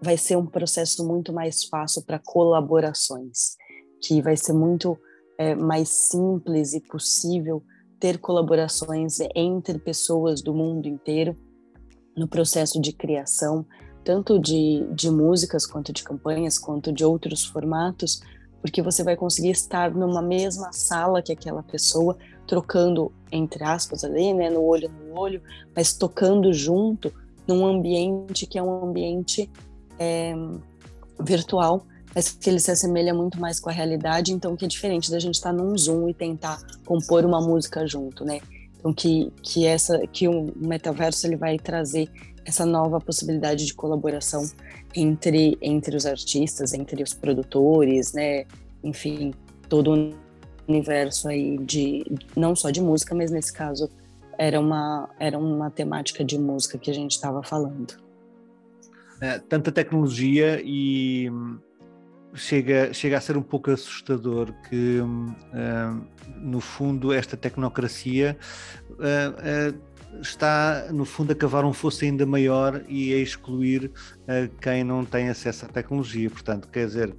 vai ser um processo muito mais fácil para colaborações, que vai ser muito é, mais simples e possível ter colaborações entre pessoas do mundo inteiro no processo de criação, tanto de, de músicas, quanto de campanhas, quanto de outros formatos, porque você vai conseguir estar numa mesma sala que aquela pessoa, trocando, entre aspas, ali, né, no olho no olho, mas tocando junto num ambiente que é um ambiente é, virtual, mas que ele se assemelha muito mais com a realidade, então que é diferente da gente estar num Zoom e tentar compor uma música junto, né? Então que que essa que o metaverso ele vai trazer essa nova possibilidade de colaboração entre, entre os artistas, entre os produtores, né? Enfim, todo o universo aí de não só de música, mas nesse caso era uma era uma temática de música que a gente estava falando. É, tanta tecnologia e hum, chega, chega a ser um pouco assustador que, hum, no fundo, esta tecnocracia está, no fundo, a cavar um fosso ainda maior e a excluir uh, quem não tem acesso à tecnologia. Portanto, quer dizer,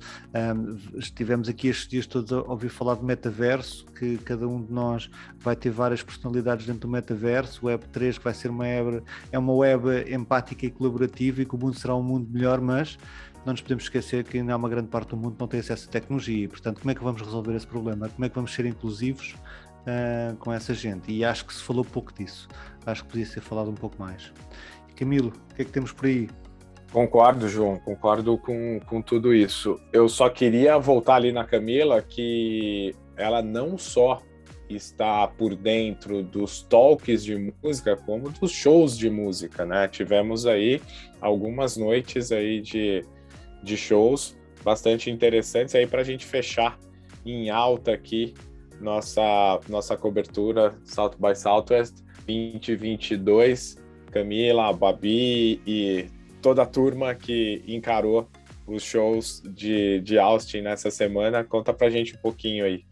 um, estivemos aqui estes dias todos a ouvir falar de metaverso, que cada um de nós vai ter várias personalidades dentro do metaverso, Web 3 que vai ser uma web, é uma web empática e colaborativa e que o mundo será um mundo melhor, mas não nos podemos esquecer que ainda há uma grande parte do mundo que não tem acesso à tecnologia. Portanto, como é que vamos resolver esse problema? Como é que vamos ser inclusivos uh, com essa gente? E acho que se falou pouco disso acho que podia ser falado um pouco mais. Camilo, o que é que temos por aí? Concordo, João, concordo com, com tudo isso. Eu só queria voltar ali na Camila que ela não só está por dentro dos talks de música, como dos shows de música, né? Tivemos aí algumas noites aí de, de shows bastante interessantes aí para a gente fechar em alta aqui nossa nossa cobertura South by Southwest 2022, Camila, Babi e toda a turma que encarou os shows de, de Austin nessa semana. Conta pra gente um pouquinho aí.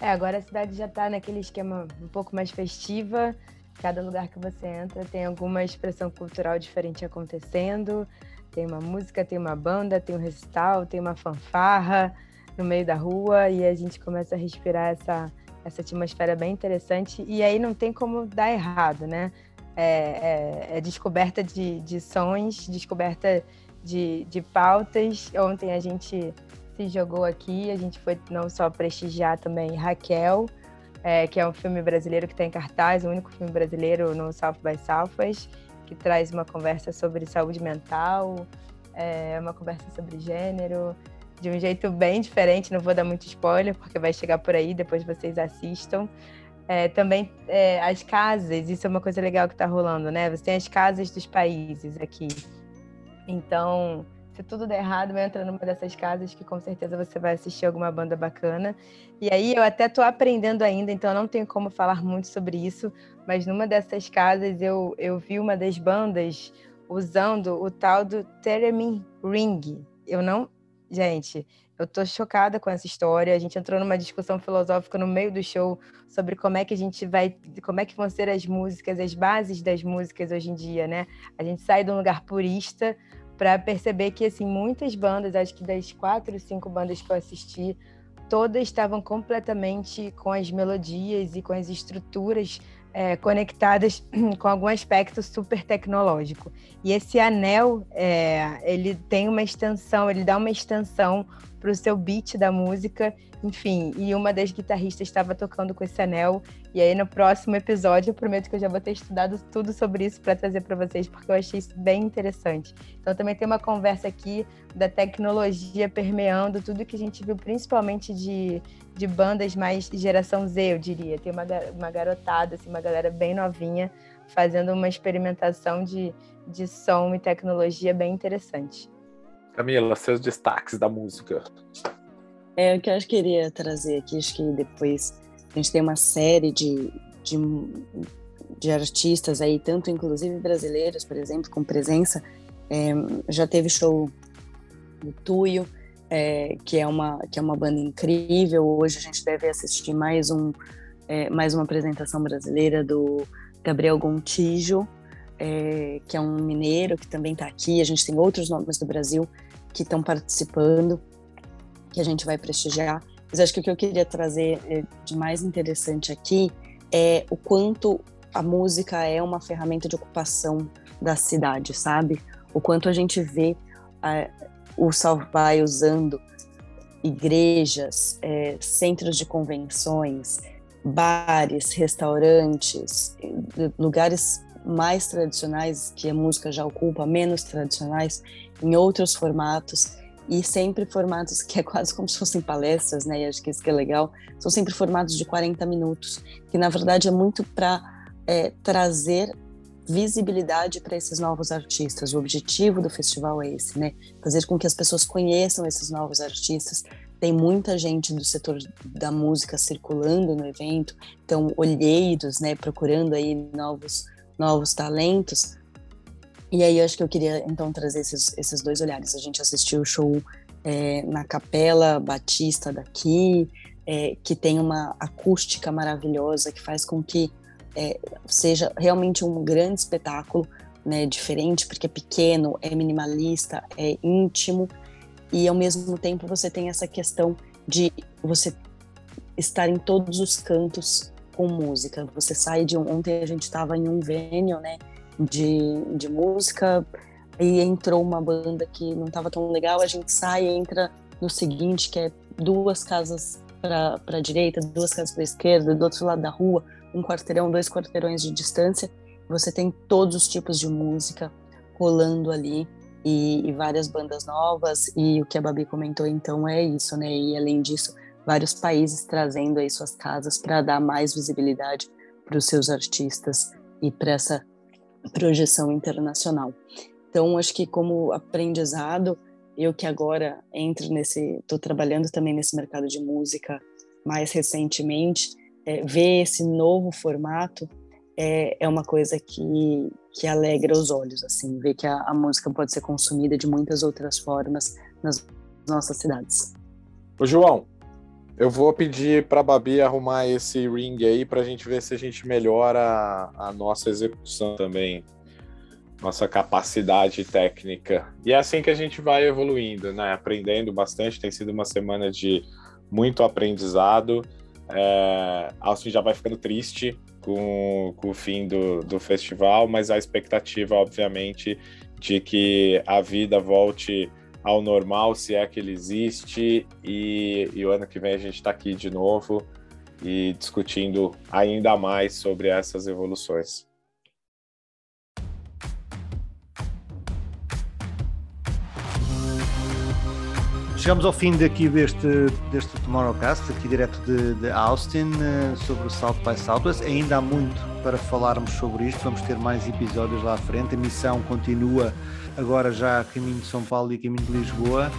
É, agora a cidade já tá naquele esquema um pouco mais festiva. Cada lugar que você entra tem alguma expressão cultural diferente acontecendo. Tem uma música, tem uma banda, tem um recital, tem uma fanfarra no meio da rua e a gente começa a respirar essa essa atmosfera bem interessante e aí não tem como dar errado, né? É, é, é descoberta de, de sons, descoberta de, de pautas. Ontem a gente se jogou aqui, a gente foi não só prestigiar também Raquel, é, que é um filme brasileiro que está em cartaz, o único filme brasileiro no South by Southwest, que traz uma conversa sobre saúde mental, é, uma conversa sobre gênero, de um jeito bem diferente, não vou dar muito spoiler, porque vai chegar por aí, depois vocês assistam. É, também é, as casas, isso é uma coisa legal que está rolando, né? Você tem as casas dos países aqui. Então, se tudo der errado, entra numa dessas casas que com certeza você vai assistir alguma banda bacana. E aí eu até estou aprendendo ainda, então não tenho como falar muito sobre isso, mas numa dessas casas eu, eu vi uma das bandas, usando o tal do Theremin Ring. Eu não. Gente, eu tô chocada com essa história. A gente entrou numa discussão filosófica no meio do show sobre como é que a gente vai, como é que vão ser as músicas, as bases das músicas hoje em dia, né? A gente sai de um lugar purista para perceber que assim muitas bandas, acho que das quatro, cinco bandas que eu assisti, todas estavam completamente com as melodias e com as estruturas é, conectadas *clears throat* com algum aspecto super tecnológico. E esse anel, é, ele tem uma extensão, ele dá uma extensão para o seu beat da música, enfim. E uma das guitarristas estava tocando com esse anel. E aí no próximo episódio eu prometo que eu já vou ter estudado tudo sobre isso para trazer para vocês, porque eu achei isso bem interessante. Então também tem uma conversa aqui da tecnologia permeando tudo que a gente viu, principalmente de, de bandas mais geração Z, eu diria. Tem uma, uma garotada, assim, uma galera bem novinha, fazendo uma experimentação de, de som e tecnologia bem interessante. Camila, seus destaques da música. É o que eu queria trazer aqui, acho que depois a gente tem uma série de, de, de artistas aí, tanto inclusive brasileiros, por exemplo, com presença. É, já teve show do Tuyo, é, que, é uma, que é uma banda incrível. Hoje a gente deve assistir mais, um, é, mais uma apresentação brasileira do Gabriel Gontijo, é, que é um mineiro que também está aqui. A gente tem outros nomes do Brasil que estão participando, que a gente vai prestigiar. Mas acho que o que eu queria trazer é, de mais interessante aqui é o quanto a música é uma ferramenta de ocupação da cidade, sabe? O quanto a gente vê a, o South by usando igrejas, é, centros de convenções, bares, restaurantes, lugares mais tradicionais que a música já ocupa, menos tradicionais, em outros formatos e sempre formatos que é quase como se fossem palestras, né? E acho que isso que é legal. São sempre formatos de 40 minutos, que na verdade é muito para é, trazer visibilidade para esses novos artistas. O objetivo do festival é esse, né? Fazer com que as pessoas conheçam esses novos artistas. Tem muita gente do setor da música circulando no evento, então olheiros, né? Procurando aí novos novos talentos. E aí eu acho que eu queria então trazer esses, esses dois olhares. A gente assistiu o show é, na Capela Batista daqui, é, que tem uma acústica maravilhosa que faz com que é, seja realmente um grande espetáculo, né, diferente porque é pequeno, é minimalista, é íntimo e ao mesmo tempo você tem essa questão de você estar em todos os cantos com música. Você sai de ontem a gente estava em um venue, né, de, de música e entrou uma banda que não estava tão legal, a gente sai e entra no seguinte, que é duas casas para a direita, duas casas para a esquerda, do outro lado da rua, um quarteirão, dois quarteirões de distância. Você tem todos os tipos de música rolando ali e, e várias bandas novas. E o que a Babi comentou então é isso, né? E além disso, vários países trazendo aí suas casas para dar mais visibilidade para os seus artistas e para essa projeção internacional. Então, acho que como aprendizado, eu que agora entro nesse, estou trabalhando também nesse mercado de música mais recentemente, é, ver esse novo formato é, é uma coisa que, que alegra os olhos, assim, ver que a, a música pode ser consumida de muitas outras formas nas nossas cidades. Ô, João, eu vou pedir para Babi arrumar esse ring aí para a gente ver se a gente melhora a, nossa execução também, nossa capacidade técnica. E é assim que a gente vai evoluindo, né? Aprendendo bastante. Tem sido uma semana de muito aprendizado. É, Austin já vai ficando triste com, com o fim do, do festival, mas a expectativa, obviamente, de que a vida volte ao normal, se é que ele existe, e, e o ano que vem a gente está aqui de novo e discutindo ainda mais sobre essas evoluções. Chegamos ao fim daqui deste, deste Tomorrowcast, aqui direto de, de Austin, eh, sobre o South by Southwest. Ainda há muito para falarmos sobre isto, vamos ter mais episódios lá à frente. A missão continua agora já a caminho de São Paulo e a caminho de Lisboa.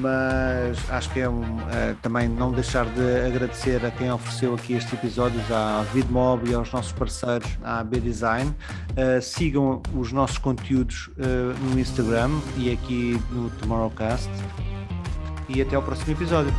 mas acho que é um, uh, também não deixar de agradecer a quem ofereceu aqui estes episódios, à VidMob e aos nossos parceiros, à B-Design. Uh, sigam os nossos conteúdos uh, no Instagram e aqui no Tomorrowcast. E até ao próximo episódio.